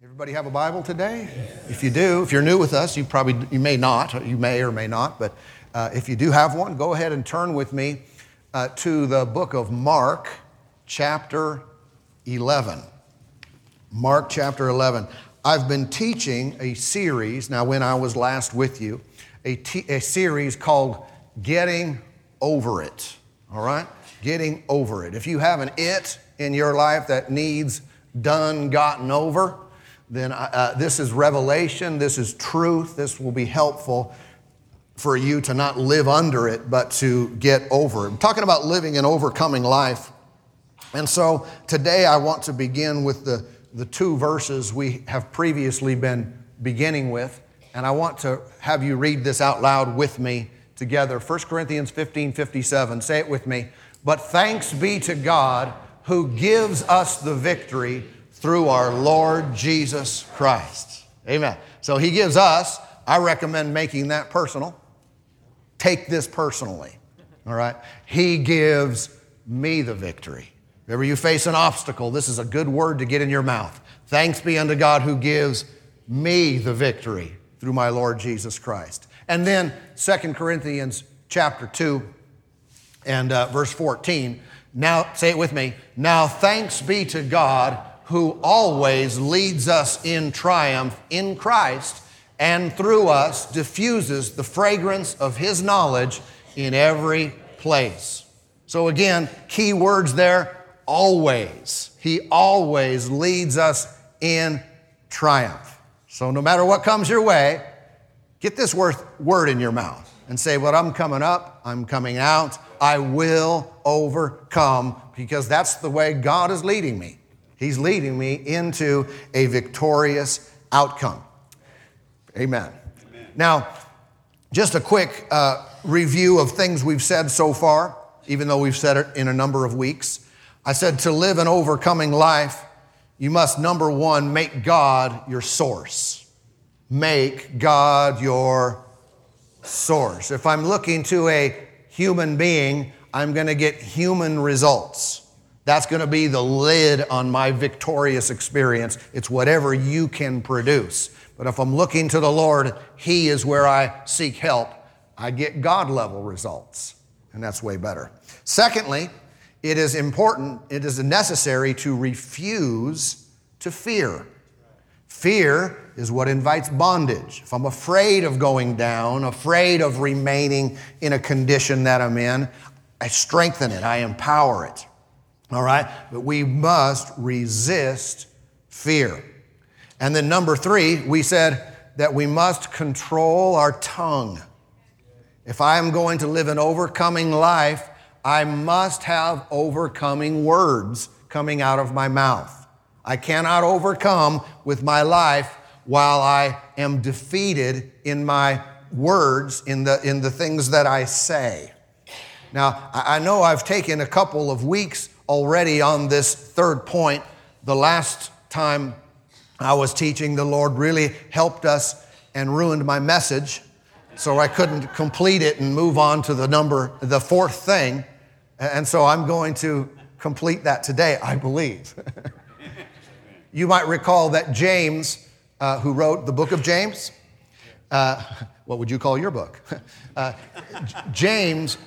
Everybody have a Bible today? If you do, if you're new with us, you probably you may not, you may or may not, but uh, if you do have one, go ahead and turn with me uh, to the book of Mark, chapter 11. Mark chapter 11. I've been teaching a series now. When I was last with you, a, a series called "Getting Over It." All right, getting over it. If you have an it in your life that needs done, gotten over, then uh, uh, this is revelation, this is truth, this will be helpful for you to not live under it, but to get over it. I'm talking about living an overcoming life. And so today I want to begin with the, the two verses we have previously been beginning with. And I want to have you read this out loud with me together. 1 Corinthians 15 57. Say it with me. But thanks be to God who gives us the victory through our Lord Jesus Christ. Amen. So he gives us, I recommend making that personal. Take this personally. All right? He gives me the victory. Whenever you face an obstacle, this is a good word to get in your mouth. Thanks be unto God who gives me the victory through my Lord Jesus Christ. And then 2 Corinthians chapter 2 and uh, verse 14. Now, say it with me. Now, thanks be to God who always leads us in triumph in Christ and through us diffuses the fragrance of his knowledge in every place. So, again, key words there always. He always leads us in triumph. So, no matter what comes your way, get this word in your mouth and say, Well, I'm coming up, I'm coming out, I will overcome, because that's the way God is leading me. He's leading me into a victorious outcome. Amen. Amen. Now, just a quick uh, review of things we've said so far, even though we've said it in a number of weeks. I said to live an overcoming life, you must, number one, make God your source. Make God your source. If I'm looking to a human being, I'm going to get human results. That's going to be the lid on my victorious experience. It's whatever you can produce. But if I'm looking to the Lord, He is where I seek help. I get God level results, and that's way better. Secondly, it is important, it is necessary to refuse to fear. Fear is what invites bondage. If I'm afraid of going down, afraid of remaining in a condition that I'm in, I strengthen it, I empower it. All right? But we must resist fear. And then number three, we said that we must control our tongue. If I am going to live an overcoming life, I must have overcoming words coming out of my mouth. I cannot overcome with my life while I am defeated in my words, in the, in the things that I say. Now, I know I've taken a couple of weeks already on this third point. The last time I was teaching, the Lord really helped us and ruined my message. So I couldn't complete it and move on to the number, the fourth thing. And so I'm going to complete that today, I believe. you might recall that James, uh, who wrote the book of James, uh, what would you call your book? Uh, James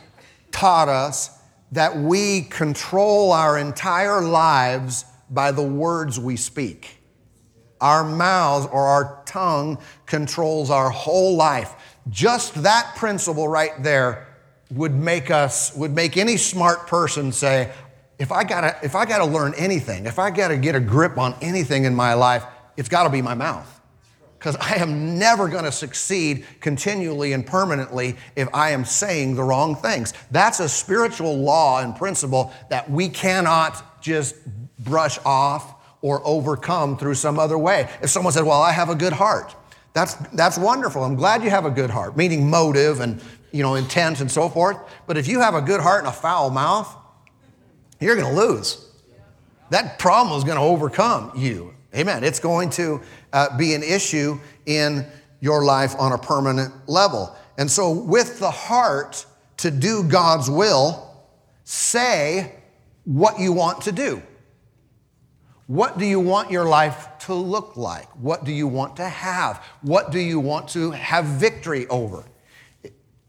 taught us that we control our entire lives by the words we speak. Our mouths or our tongue controls our whole life. Just that principle right there would make us, would make any smart person say, if I gotta, if I gotta learn anything, if I gotta get a grip on anything in my life, it's gotta be my mouth because I am never going to succeed continually and permanently if I am saying the wrong things. That's a spiritual law and principle that we cannot just brush off or overcome through some other way. If someone said, Well, I have a good heart, that's, that's wonderful. I'm glad you have a good heart, meaning motive and you know, intent and so forth. But if you have a good heart and a foul mouth, you're going to lose. That problem is going to overcome you. Amen. It's going to uh, be an issue in your life on a permanent level. And so, with the heart to do God's will, say what you want to do. What do you want your life to look like? What do you want to have? What do you want to have victory over?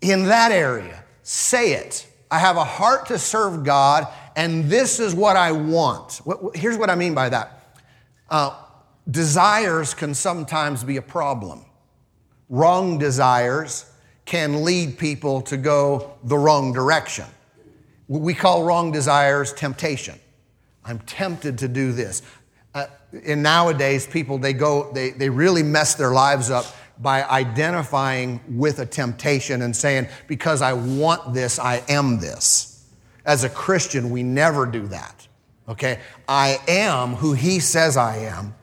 In that area, say it. I have a heart to serve God, and this is what I want. Here's what I mean by that uh, desires can sometimes be a problem. Wrong desires can lead people to go the wrong direction. We call wrong desires temptation. I'm tempted to do this. Uh, and nowadays, people, they go, they, they really mess their lives up by identifying with a temptation and saying, because I want this, I am this. As a Christian, we never do that. Okay? I am who He says I am.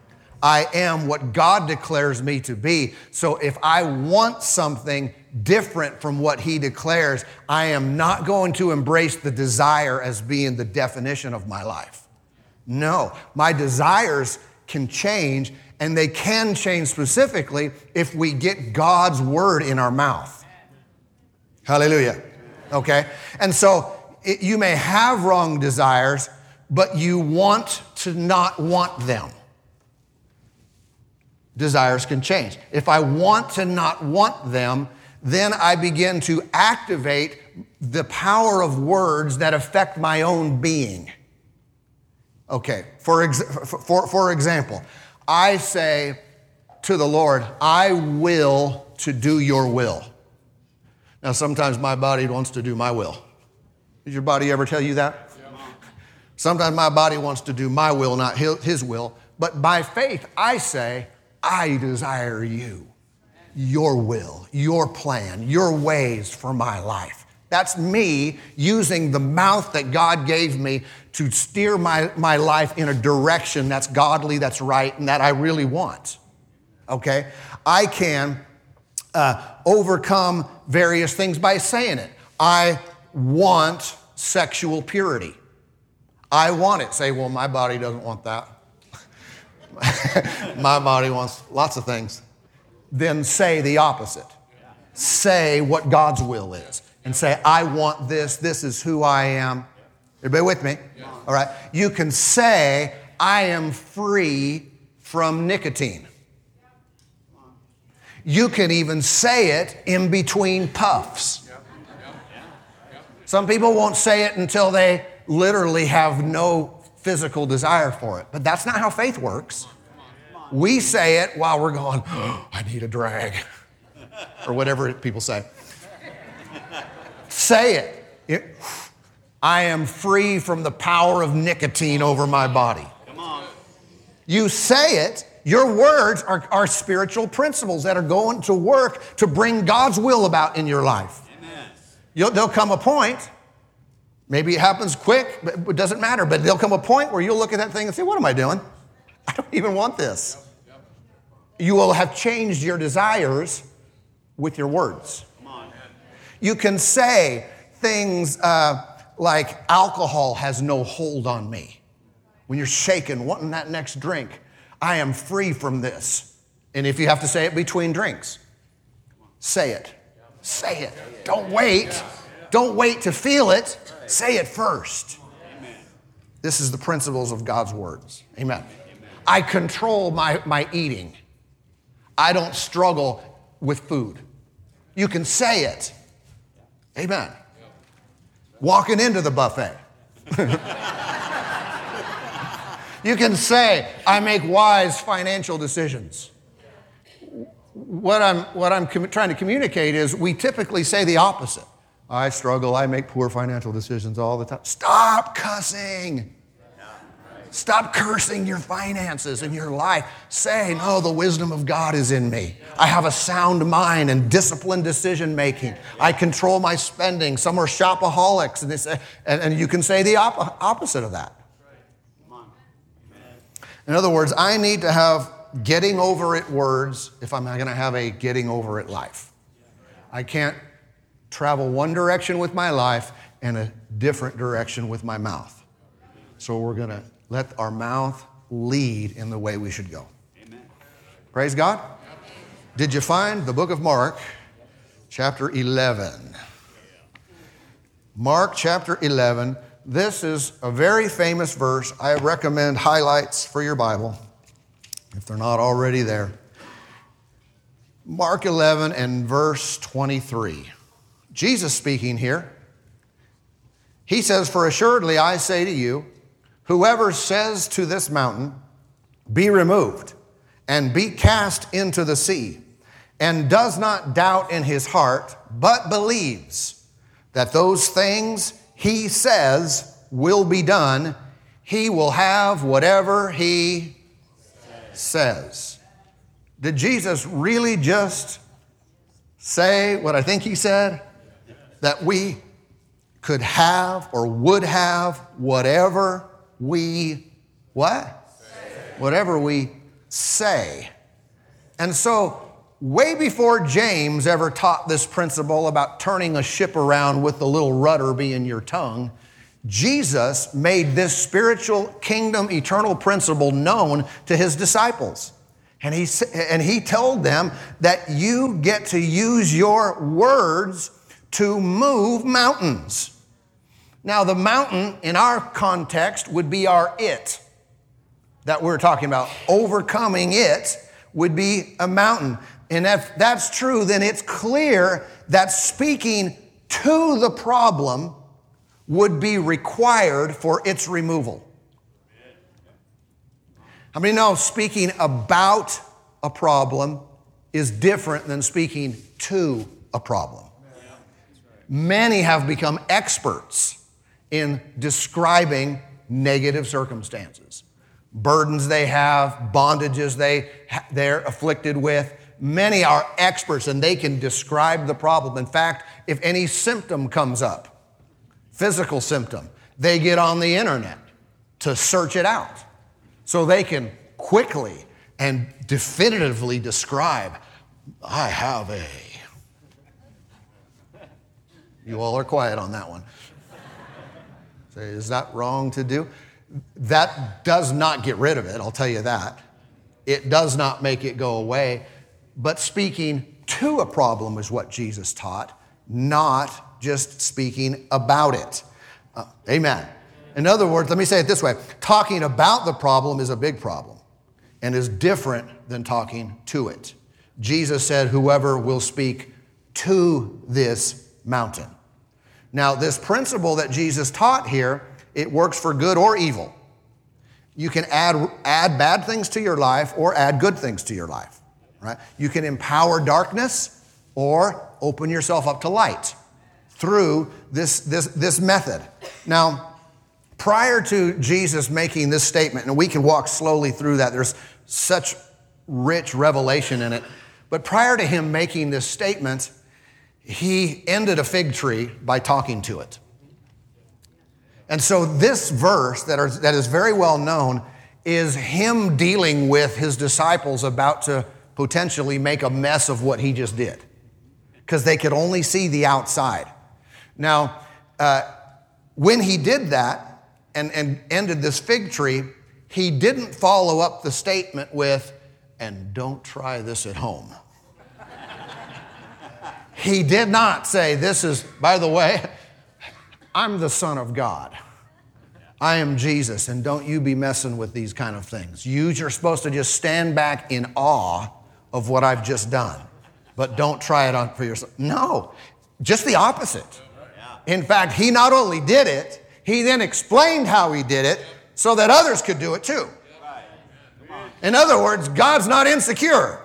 I am what God declares me to be. So if I want something different from what He declares, I am not going to embrace the desire as being the definition of my life. No, my desires can change, and they can change specifically if we get God's word in our mouth. Hallelujah. Okay? And so it, you may have wrong desires, but you want to not want them. Desires can change. If I want to not want them, then I begin to activate the power of words that affect my own being. Okay, for, ex- for, for example, I say to the Lord, I will to do your will. Now, sometimes my body wants to do my will. Did your body ever tell you that? Sometimes my body wants to do my will, not his will. But by faith, I say, I desire you, your will, your plan, your ways for my life. That's me using the mouth that God gave me to steer my, my life in a direction that's godly, that's right, and that I really want. Okay? I can uh, overcome various things by saying it. I want sexual purity. I want it. Say, well, my body doesn't want that. my body wants lots of things. Then say the opposite. Say what God's will is and say, I want this, this is who I am. Everybody with me? All right. You can say, I am free from nicotine. You can even say it in between puffs. Some people won't say it until they literally have no physical desire for it. But that's not how faith works. We say it while we're going, oh, I need a drag, or whatever people say. Say it. it. I am free from the power of nicotine over my body. You say it, your words are, are spiritual principles that are going to work to bring God's will about in your life. Amen. there'll come a point, maybe it happens quick, but it doesn't matter, but there'll come a point where you'll look at that thing and say, What am I doing? I don't even want this. You will have changed your desires with your words. You can say things uh, like, alcohol has no hold on me. When you're shaken, wanting that next drink, I am free from this. And if you have to say it between drinks, say it. Say it. Don't wait. Don't wait to feel it. Say it first. This is the principles of God's words. Amen. I control my, my eating. I don't struggle with food. You can say it. Amen. Walking into the buffet. you can say, I make wise financial decisions. What I'm, what I'm com- trying to communicate is we typically say the opposite. I struggle, I make poor financial decisions all the time. Stop cussing. Stop cursing your finances and your life. Say, no, oh, the wisdom of God is in me. I have a sound mind and disciplined decision making. I control my spending. Some are shopaholics, and, they say, and, and you can say the op- opposite of that. In other words, I need to have getting over it words if I'm not going to have a getting over it life. I can't travel one direction with my life and a different direction with my mouth. So we're going to let our mouth lead in the way we should go. Amen. Praise God. Did you find the book of Mark, chapter 11? Mark chapter 11, This is a very famous verse. I recommend highlights for your Bible if they're not already there. Mark 11 and verse 23. Jesus speaking here. He says, For assuredly I say to you, whoever says to this mountain, Be removed and be cast into the sea, and does not doubt in his heart, but believes that those things he says will be done, he will have whatever he says. Did Jesus really just say what I think he said? That we could have or would have whatever we what? Say. Whatever we say. And so way before James ever taught this principle about turning a ship around with the little rudder being your tongue, Jesus made this spiritual kingdom eternal principle known to his disciples. And he, and he told them that you get to use your words to move mountains. Now, the mountain in our context would be our it that we're talking about. Overcoming it would be a mountain. And if that's true, then it's clear that speaking to the problem would be required for its removal. How many know speaking about a problem is different than speaking to a problem? Many have become experts in describing negative circumstances, burdens they have, bondages they, they're afflicted with. Many are experts and they can describe the problem. In fact, if any symptom comes up, physical symptom, they get on the internet to search it out so they can quickly and definitively describe I have a. You all are quiet on that one. Say, is that wrong to do? That does not get rid of it, I'll tell you that. It does not make it go away. But speaking to a problem is what Jesus taught, not just speaking about it. Uh, amen. In other words, let me say it this way talking about the problem is a big problem and is different than talking to it. Jesus said, Whoever will speak to this mountain. Now, this principle that Jesus taught here, it works for good or evil. You can add, add bad things to your life or add good things to your life, right? You can empower darkness or open yourself up to light through this, this, this method. Now, prior to Jesus making this statement, and we can walk slowly through that, there's such rich revelation in it. But prior to him making this statement, he ended a fig tree by talking to it. And so, this verse that, are, that is very well known is him dealing with his disciples about to potentially make a mess of what he just did because they could only see the outside. Now, uh, when he did that and, and ended this fig tree, he didn't follow up the statement with, and don't try this at home. He did not say, This is, by the way, I'm the Son of God. I am Jesus, and don't you be messing with these kind of things. You, you're supposed to just stand back in awe of what I've just done, but don't try it on for yourself. No, just the opposite. In fact, he not only did it, he then explained how he did it so that others could do it too. In other words, God's not insecure.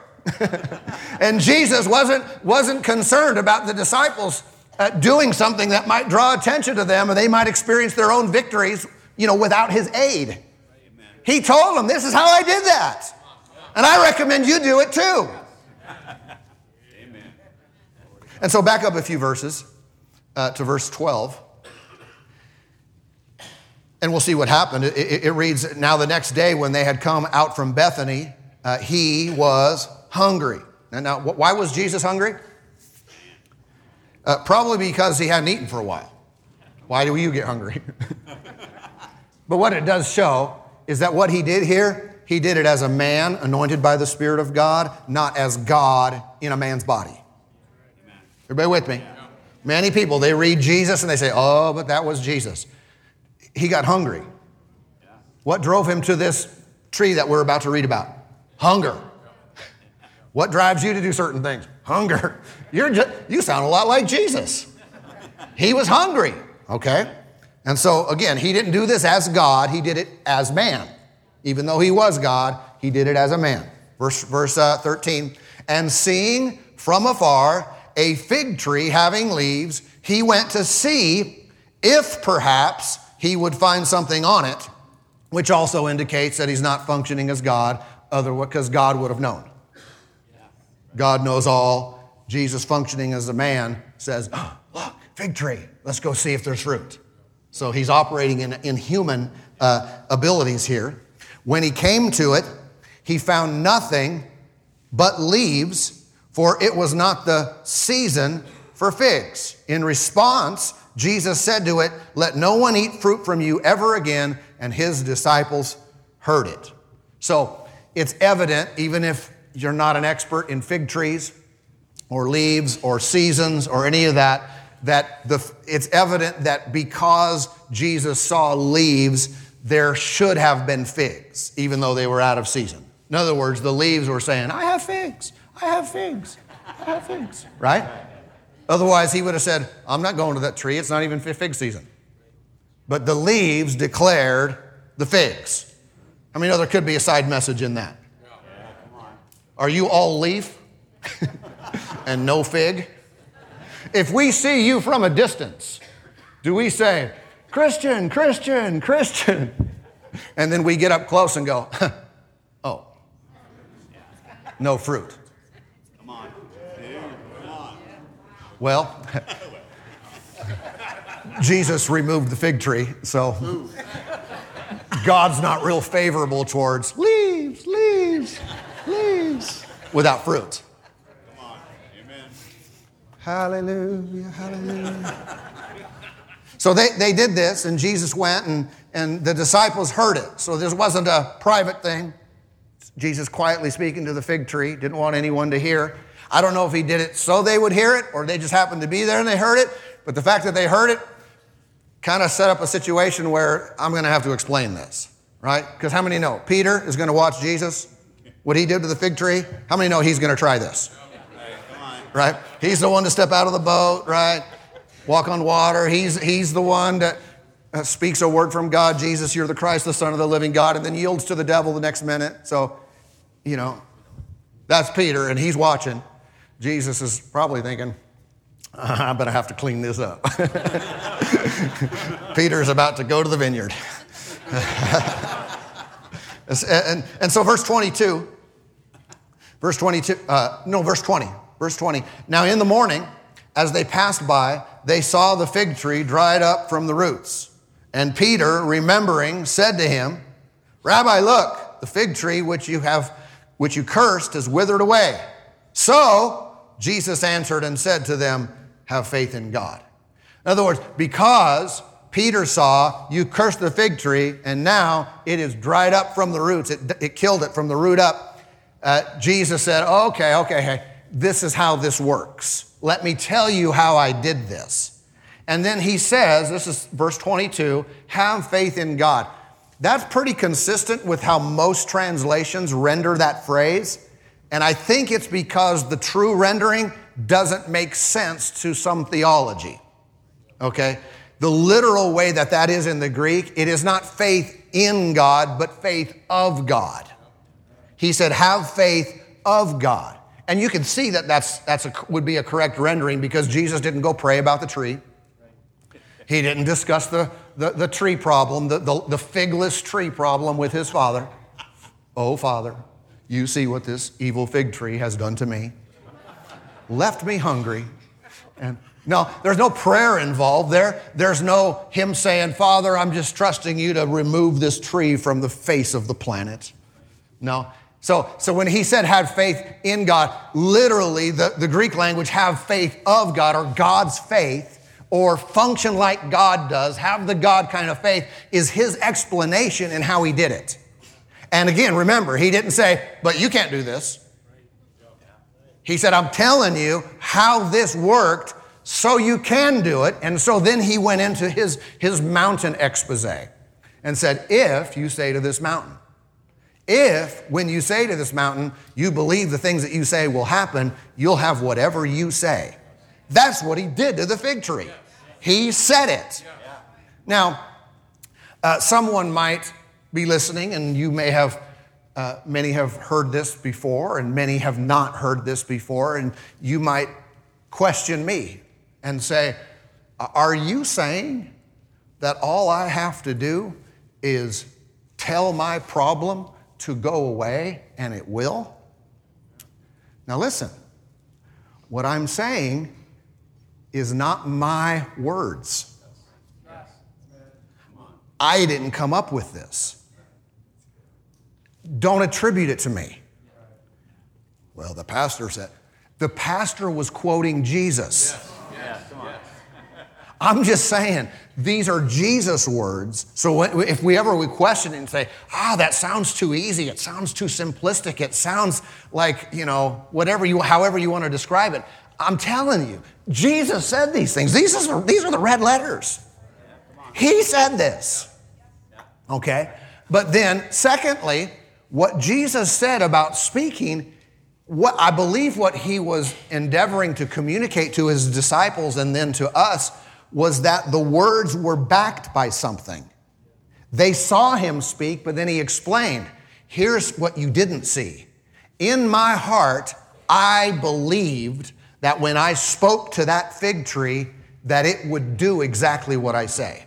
And Jesus wasn't, wasn't concerned about the disciples uh, doing something that might draw attention to them or they might experience their own victories, you know, without his aid. He told them, this is how I did that. And I recommend you do it too. Amen. And so back up a few verses uh, to verse 12. And we'll see what happened. It, it, it, reads Now the next day, when they had come out from Bethany, uh, he was hungry. Now, now, why was Jesus hungry? Uh, probably because he hadn't eaten for a while. Why do you get hungry? but what it does show is that what he did here, he did it as a man anointed by the Spirit of God, not as God in a man's body. Everybody with me? Many people, they read Jesus and they say, oh, but that was Jesus. he got hungry. What drove him to this tree that we're about to read about? Hunger. What drives you to do certain things? Hunger. You're just, you sound a lot like Jesus. He was hungry, okay? And so, again, he didn't do this as God, he did it as man. Even though he was God, he did it as a man. Verse, verse uh, 13, and seeing from afar a fig tree having leaves, he went to see if perhaps he would find something on it, which also indicates that he's not functioning as God, other because God would have known. God knows all. Jesus functioning as a man says, oh, Look, fig tree, let's go see if there's fruit. So he's operating in, in human uh, abilities here. When he came to it, he found nothing but leaves, for it was not the season for figs. In response, Jesus said to it, Let no one eat fruit from you ever again, and his disciples heard it. So it's evident, even if you're not an expert in fig trees or leaves or seasons or any of that, that the, it's evident that because Jesus saw leaves, there should have been figs, even though they were out of season. In other words, the leaves were saying, I have figs, I have figs, I have figs, right? Otherwise, he would have said, I'm not going to that tree, it's not even fig season. But the leaves declared the figs. I mean, there could be a side message in that. Are you all leaf and no fig? If we see you from a distance, do we say, Christian, Christian, Christian? And then we get up close and go, oh, no fruit. Come on. Come on. Well, Jesus removed the fig tree, so God's not real favorable towards leaves without fruit. Come on. Amen. Hallelujah, hallelujah. So they, they did this, and Jesus went, and, and the disciples heard it. So this wasn't a private thing. Jesus quietly speaking to the fig tree, didn't want anyone to hear. I don't know if he did it so they would hear it, or they just happened to be there and they heard it, but the fact that they heard it kind of set up a situation where I'm going to have to explain this, right? Because how many know? Peter is going to watch Jesus. What he did to the fig tree, how many know he's going to try this? Right? He's the one to step out of the boat, right? walk on water. He's, he's the one that uh, speaks a word from God Jesus, you're the Christ, the Son of the living God, and then yields to the devil the next minute. So, you know, that's Peter, and he's watching. Jesus is probably thinking, I better have to clean this up. Peter is about to go to the vineyard. and, and so, verse 22, verse 22, uh, no, verse 20, verse 20. Now, in the morning, as they passed by, they saw the fig tree dried up from the roots. And Peter, remembering, said to him, Rabbi, look, the fig tree which you have, which you cursed, is withered away. So Jesus answered and said to them, Have faith in God. In other words, because Peter saw you cursed the fig tree and now it is dried up from the roots, it, it killed it from the root up. Uh, Jesus said, Okay, okay, hey, this is how this works. Let me tell you how I did this. And then he says, this is verse 22, have faith in God. That's pretty consistent with how most translations render that phrase. And I think it's because the true rendering doesn't make sense to some theology. Okay? The literal way that that is in the Greek, it is not faith in God, but faith of God. He said, have faith of God. And you can see that that's, that's a, would be a correct rendering because Jesus didn't go pray about the tree. He didn't discuss the, the, the tree problem, the, the, the figless tree problem with his father. Oh, Father, you see what this evil fig tree has done to me. Left me hungry. And no, there's no prayer involved there. There's no him saying, Father, I'm just trusting you to remove this tree from the face of the planet. No, so, so when he said have faith in God, literally the, the Greek language have faith of God or God's faith or function like God does, have the God kind of faith is his explanation in how he did it. And again, remember, he didn't say, but you can't do this. He said, I'm telling you how this worked so you can do it. And so then he went into his, his mountain expose and said, If you say to this mountain, if when you say to this mountain, you believe the things that you say will happen, you'll have whatever you say. That's what he did to the fig tree. He said it. Now, uh, someone might be listening, and you may have, uh, many have heard this before, and many have not heard this before, and you might question me and say, Are you saying that all I have to do is tell my problem to go away and it will? Now, listen, what I'm saying is not my words. I didn't come up with this. Don't attribute it to me. Well, the pastor said, the pastor was quoting Jesus. I'm just saying, these are Jesus words. So if we ever we question it and say, ah, that sounds too easy, it sounds too simplistic, it sounds like, you know, whatever you, however you want to describe it, I'm telling you, Jesus said these things. These are, these are the red letters. He said this. Okay? But then, secondly, what Jesus said about speaking, what I believe what he was endeavoring to communicate to his disciples and then to us was that the words were backed by something. They saw him speak, but then he explained here's what you didn't see. In my heart, I believed that when I spoke to that fig tree, that it would do exactly what I say.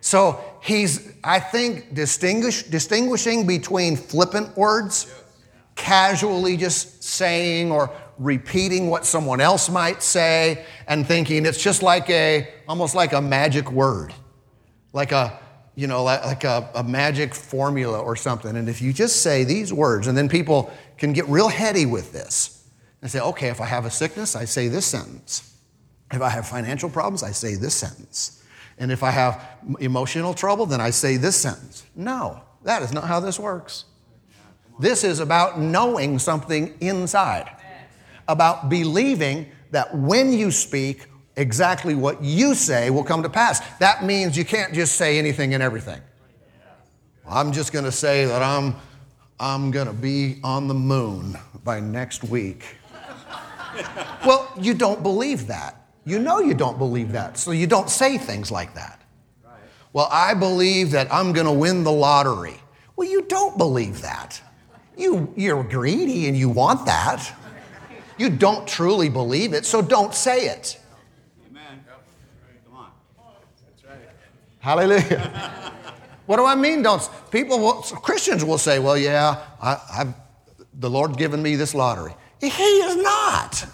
So he's, I think, distinguish, distinguishing between flippant words, casually just saying or repeating what someone else might say and thinking it's just like a, almost like a magic word, like a, you know, like, a, a magic formula or something. And if you just say these words, and then people can get real heady with this and say, okay, if I have a sickness, I say this sentence. If I have financial problems, I say this sentence. And if I have emotional trouble, then I say this sentence. No, that is not how this works. This is about knowing something inside about believing that when you speak, exactly what you say will come to pass. That means you can't just say anything and everything. I'm just going to say that I'm, I'm going to be on the moon by next week. well, you don't believe that. You know you don't believe that, so you don't say things like that. Well, I believe that I'm going to win the lottery. Well, you don't believe that. You, you're greedy and you want that. You don't truly believe it, so don't say it. Amen. Come on. That's right. Hallelujah. what do I mean? Don't people? Will, Christians will say, "Well, yeah, I, I've the Lord given me this lottery." He is not.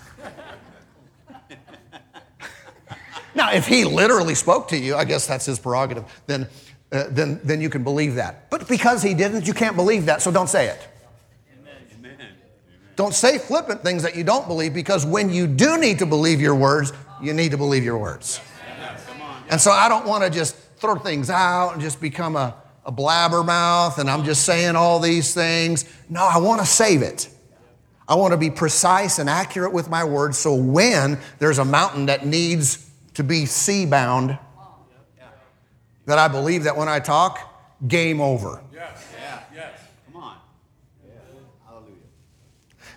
now, if He literally spoke to you, I guess that's His prerogative. Then, uh, then, then you can believe that. But because He didn't, you can't believe that. So don't say it. Don't say flippant things that you don't believe because when you do need to believe your words, you need to believe your words. And so I don't want to just throw things out and just become a, a blabbermouth and I'm just saying all these things. No, I want to save it. I want to be precise and accurate with my words so when there's a mountain that needs to be sea bound, that I believe that when I talk, game over.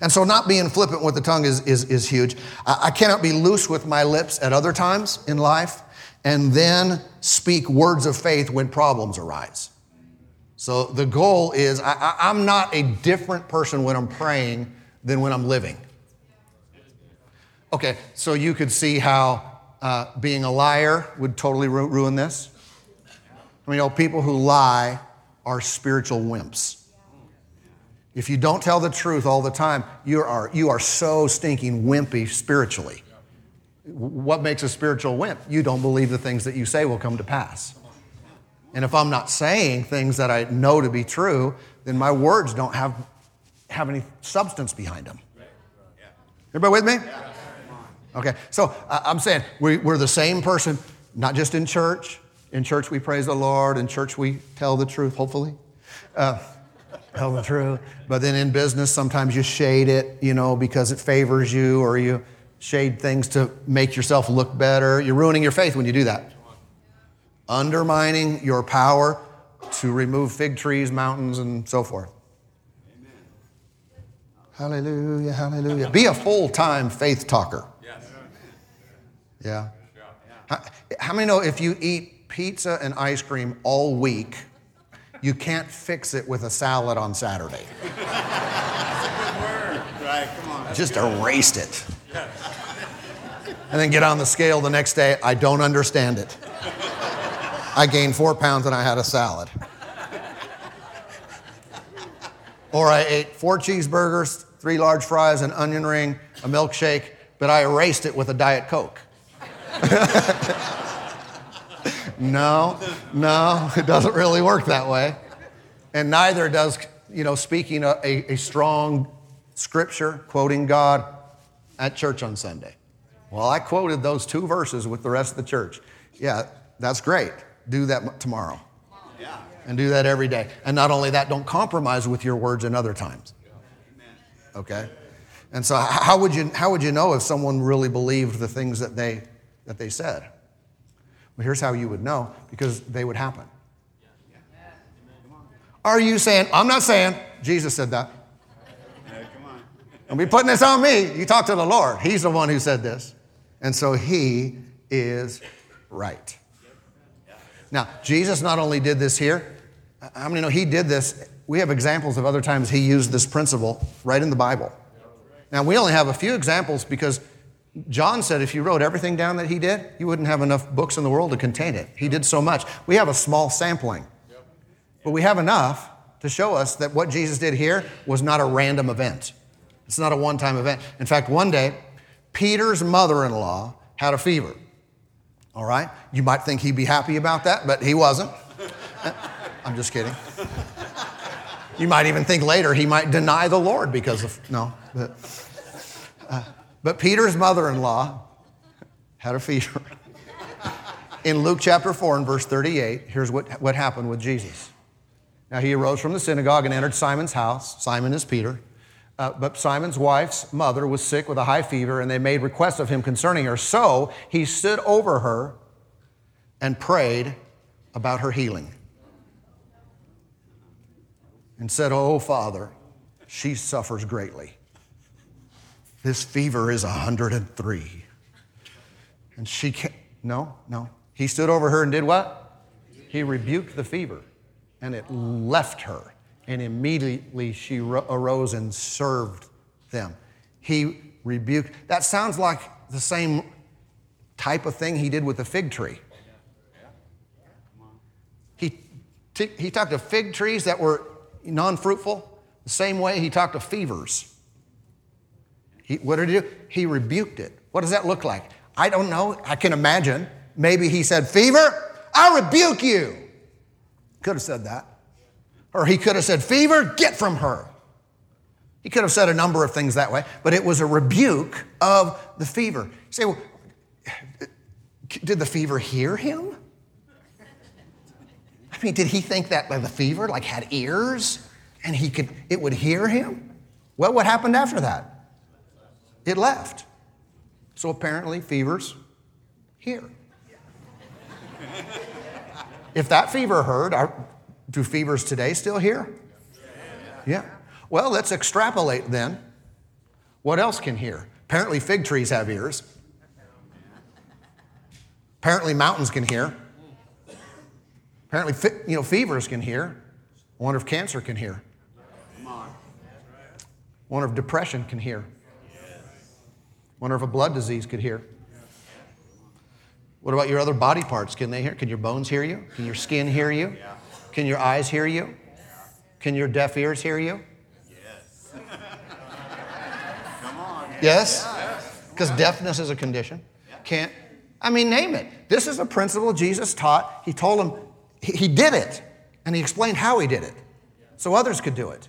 And so, not being flippant with the tongue is, is, is huge. I, I cannot be loose with my lips at other times in life and then speak words of faith when problems arise. So, the goal is I, I'm not a different person when I'm praying than when I'm living. Okay, so you could see how uh, being a liar would totally ru- ruin this. I mean, you know, people who lie are spiritual wimps. If you don't tell the truth all the time, you are, you are so stinking wimpy spiritually. What makes a spiritual wimp? You don't believe the things that you say will come to pass. And if I'm not saying things that I know to be true, then my words don't have, have any substance behind them. Everybody with me? Okay, so uh, I'm saying we, we're the same person, not just in church. In church, we praise the Lord. In church, we tell the truth, hopefully. Uh, tell the truth. But then in business, sometimes you shade it, you know, because it favors you or you shade things to make yourself look better. You're ruining your faith when you do that. Undermining your power to remove fig trees, mountains, and so forth. Amen. Hallelujah, hallelujah. Be a full time faith talker. Yes. Yeah. How, how many know if you eat pizza and ice cream all week, you can't fix it with a salad on Saturday? Right, come on. Just erased it. And then get on the scale the next day. I don't understand it. I gained four pounds and I had a salad. Or I ate four cheeseburgers, three large fries, an onion ring, a milkshake, but I erased it with a Diet Coke. no, no, it doesn't really work that way. And neither does, you know, speaking a, a, a strong scripture, quoting God at church on Sunday. Well, I quoted those two verses with the rest of the church. Yeah, that's great. Do that tomorrow. Yeah. And do that every day. And not only that, don't compromise with your words in other times. Okay? And so how would you how would you know if someone really believed the things that they that they said? Well, here's how you would know because they would happen. Are you saying, I'm not saying, Jesus said that. Don't be putting this on me. You talk to the Lord. He's the one who said this. And so he is right. Now, Jesus not only did this here, how many know he did this? We have examples of other times he used this principle right in the Bible. Now, we only have a few examples because John said if you wrote everything down that he did, you wouldn't have enough books in the world to contain it. He did so much. We have a small sampling, but we have enough to show us that what Jesus did here was not a random event. It's not a one time event. In fact, one day, Peter's mother in law had a fever. All right? You might think he'd be happy about that, but he wasn't. I'm just kidding. You might even think later he might deny the Lord because of, no. But, uh, but Peter's mother in law had a fever. In Luke chapter 4 and verse 38, here's what, what happened with Jesus. Now he arose from the synagogue and entered Simon's house. Simon is Peter. Uh, but Simon's wife's mother was sick with a high fever, and they made request of him concerning her. So he stood over her and prayed about her healing. And said, Oh, Father, she suffers greatly. This fever is 103. And she can't, no, no. He stood over her and did what? He rebuked the fever, and it left her and immediately she arose and served them. He rebuked. That sounds like the same type of thing he did with the fig tree. He, t- he talked to fig trees that were non fruitful the same way he talked to fevers. He, what did he do? He rebuked it. What does that look like? I don't know. I can imagine. Maybe he said, Fever, I rebuke you. Could have said that. Or he could have said, Fever, get from her. He could have said a number of things that way, but it was a rebuke of the fever. You say, well, did the fever hear him? I mean, did he think that the fever like had ears and he could it would hear him? Well, what happened after that? It left. So apparently fevers hear. if that fever heard, our, do fevers today still hear? Yeah. Well, let's extrapolate then. What else can hear? Apparently, fig trees have ears. Apparently, mountains can hear. Apparently, you know, fevers can hear. I wonder if cancer can hear. I wonder if depression can hear. Wonder if a blood disease could hear. What about your other body parts? Can they hear? Can your bones hear you? Can your skin hear you? Can your eyes hear you? Can your deaf ears hear you? Yes. Come on. Yes? Because deafness is a condition. Can't, I mean, name it. This is a principle Jesus taught. He told them, he, did it, and he explained how he did it so others could do it.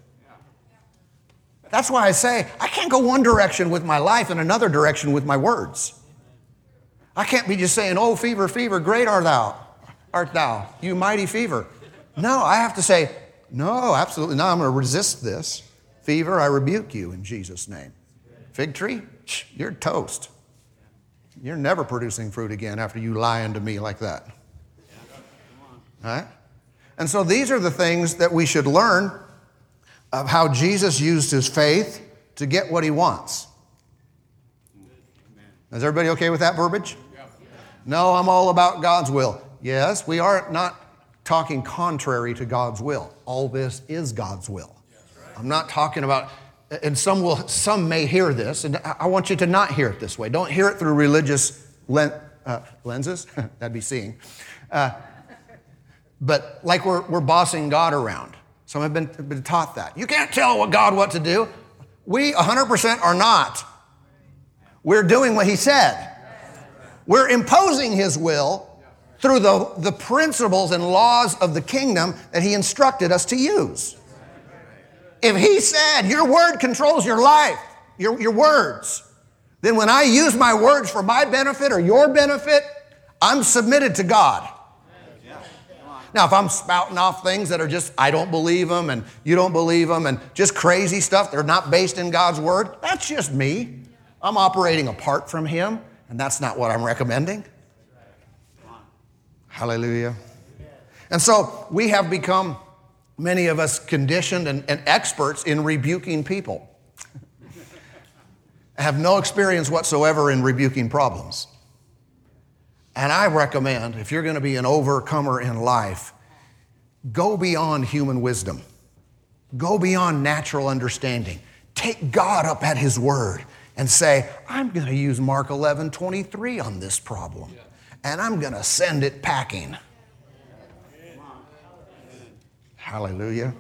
That's why I say can't go one direction with my life and another direction with my words. I can't be just saying, Oh, fever, fever, great art thou, art thou, you mighty fever. No, I have to say, no, absolutely not. I'm going to resist this. Fever, I rebuke you in Jesus' name. Fig tree, you're toast. You're never producing fruit again after you lie unto me like that. All right? And so these are the things that we should learn of how Jesus used his faith to get what he wants. Is everybody okay with that verbiage? No, I'm all about God's will. Yes, we are not talking contrary to God's will. All this is God's will. I'm not talking about, and some will, some may hear this, and I want you to not hear it this way. Don't hear it through religious len, uh, lenses. That'd be seeing. Uh, but like we're, we're bossing God around. Some have been, been taught that. You can't tell what God what to do. We 100% are not. We're doing what He said. We're imposing His will through the, the principles and laws of the kingdom that He instructed us to use. If He said, Your word controls your life, your, your words, then when I use my words for my benefit or your benefit, I'm submitted to God. Now, if I'm spouting off things that are just, I don't believe them and you don't believe them and just crazy stuff, they're not based in God's word, that's just me. I'm operating apart from Him, and that's not what I'm recommending. Hallelujah. And so we have become, many of us, conditioned and, and experts in rebuking people. have no experience whatsoever in rebuking problems. And I recommend, if you're going to be an overcomer in life, go beyond human wisdom, go beyond natural understanding. Take God up at His word and say, I'm going to use Mark 11 23 on this problem, and I'm going to send it packing. Hallelujah.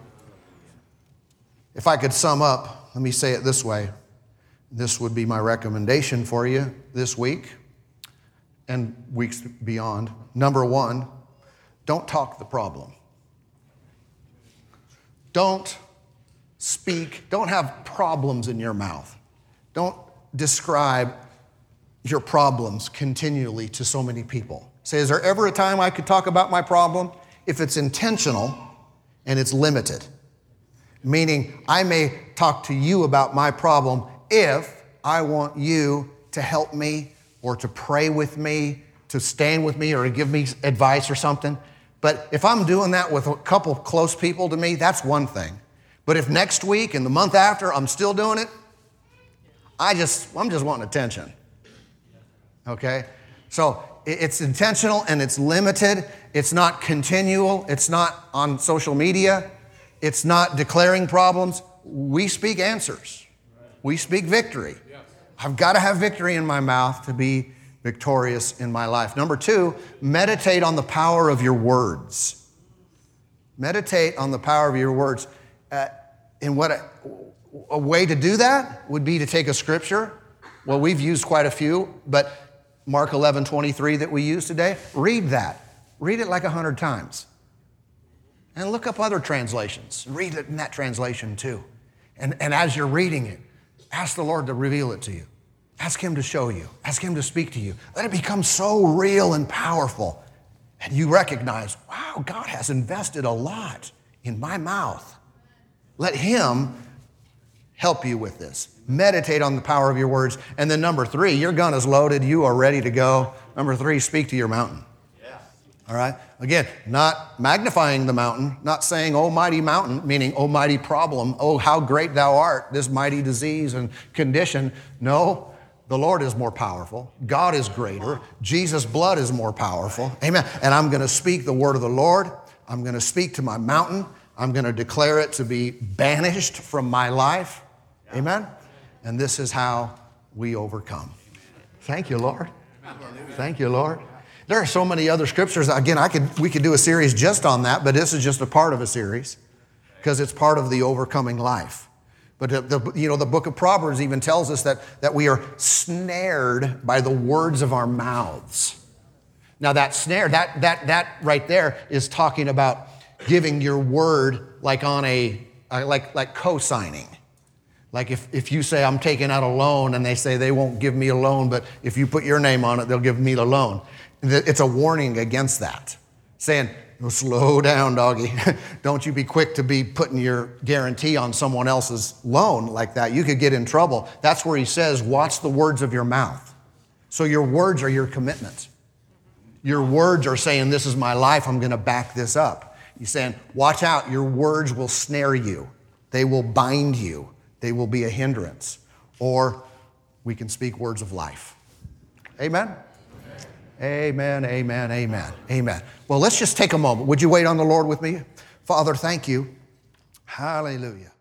If I could sum up, let me say it this way. This would be my recommendation for you this week and weeks beyond. Number one, don't talk the problem. Don't speak, don't have problems in your mouth. Don't describe your problems continually to so many people. Say, is there ever a time I could talk about my problem? If it's intentional and it's limited, meaning I may talk to you about my problem if I want you to help me or to pray with me, to stand with me, or to give me advice or something. But if I'm doing that with a couple close people to me, that's one thing. But if next week and the month after I'm still doing it, I just, I'm just wanting attention. Okay? So it's intentional and it's limited. It's not continual. It's not on social media. It's not declaring problems. We speak answers. We speak victory. I've got to have victory in my mouth to be victorious in my life. Number two, meditate on the power of your words. Meditate on the power of your words. Uh, and what a way to do that would be to take a scripture. Well, we've used quite a few, but Mark 11, 23 that we use today, read that. Read it like a hundred times. And look up other translations. Read it in that translation too. And, and as you're reading it, ask the Lord to reveal it to you. Ask Him to show you. Ask Him to speak to you. Let it become so real and powerful. And you recognize, wow, God has invested a lot in my mouth. Let Him help you with this. Meditate on the power of your words. And then number three, your gun is loaded, you are ready to go. Number three, speak to your mountain. All right? Again, not magnifying the mountain, not saying, oh, mighty mountain, meaning, oh, mighty problem, oh, how great thou art, this mighty disease and condition. No, the Lord is more powerful. God is greater. Jesus' blood is more powerful. Amen. And I'm going to speak the word of the Lord. I'm going to speak to my mountain. I'm going to declare it to be banished from my life. Amen? And this is how we overcome. Thank you, Lord. Thank you, Lord. There are so many other scriptures. Again, I could, we could do a series just on that, but this is just a part of a series because it's part of the overcoming life. But the, you know, the book of Proverbs even tells us that, that we are snared by the words of our mouths. Now, that snare, that, that, that right there is talking about giving your word like on a, like, like co signing. Like if, if you say, I'm taking out a loan, and they say they won't give me a loan, but if you put your name on it, they'll give me the loan. It's a warning against that, saying, slow down, doggy. Don't you be quick to be putting your guarantee on someone else's loan like that. You could get in trouble. That's where he says, watch the words of your mouth. So your words are your commitments. Your words are saying, This is my life, I'm going to back this up. You're saying, Watch out, your words will snare you, they will bind you, they will be a hindrance. Or we can speak words of life. Amen? Amen, amen, amen, amen. Well, let's just take a moment. Would you wait on the Lord with me? Father, thank you. Hallelujah.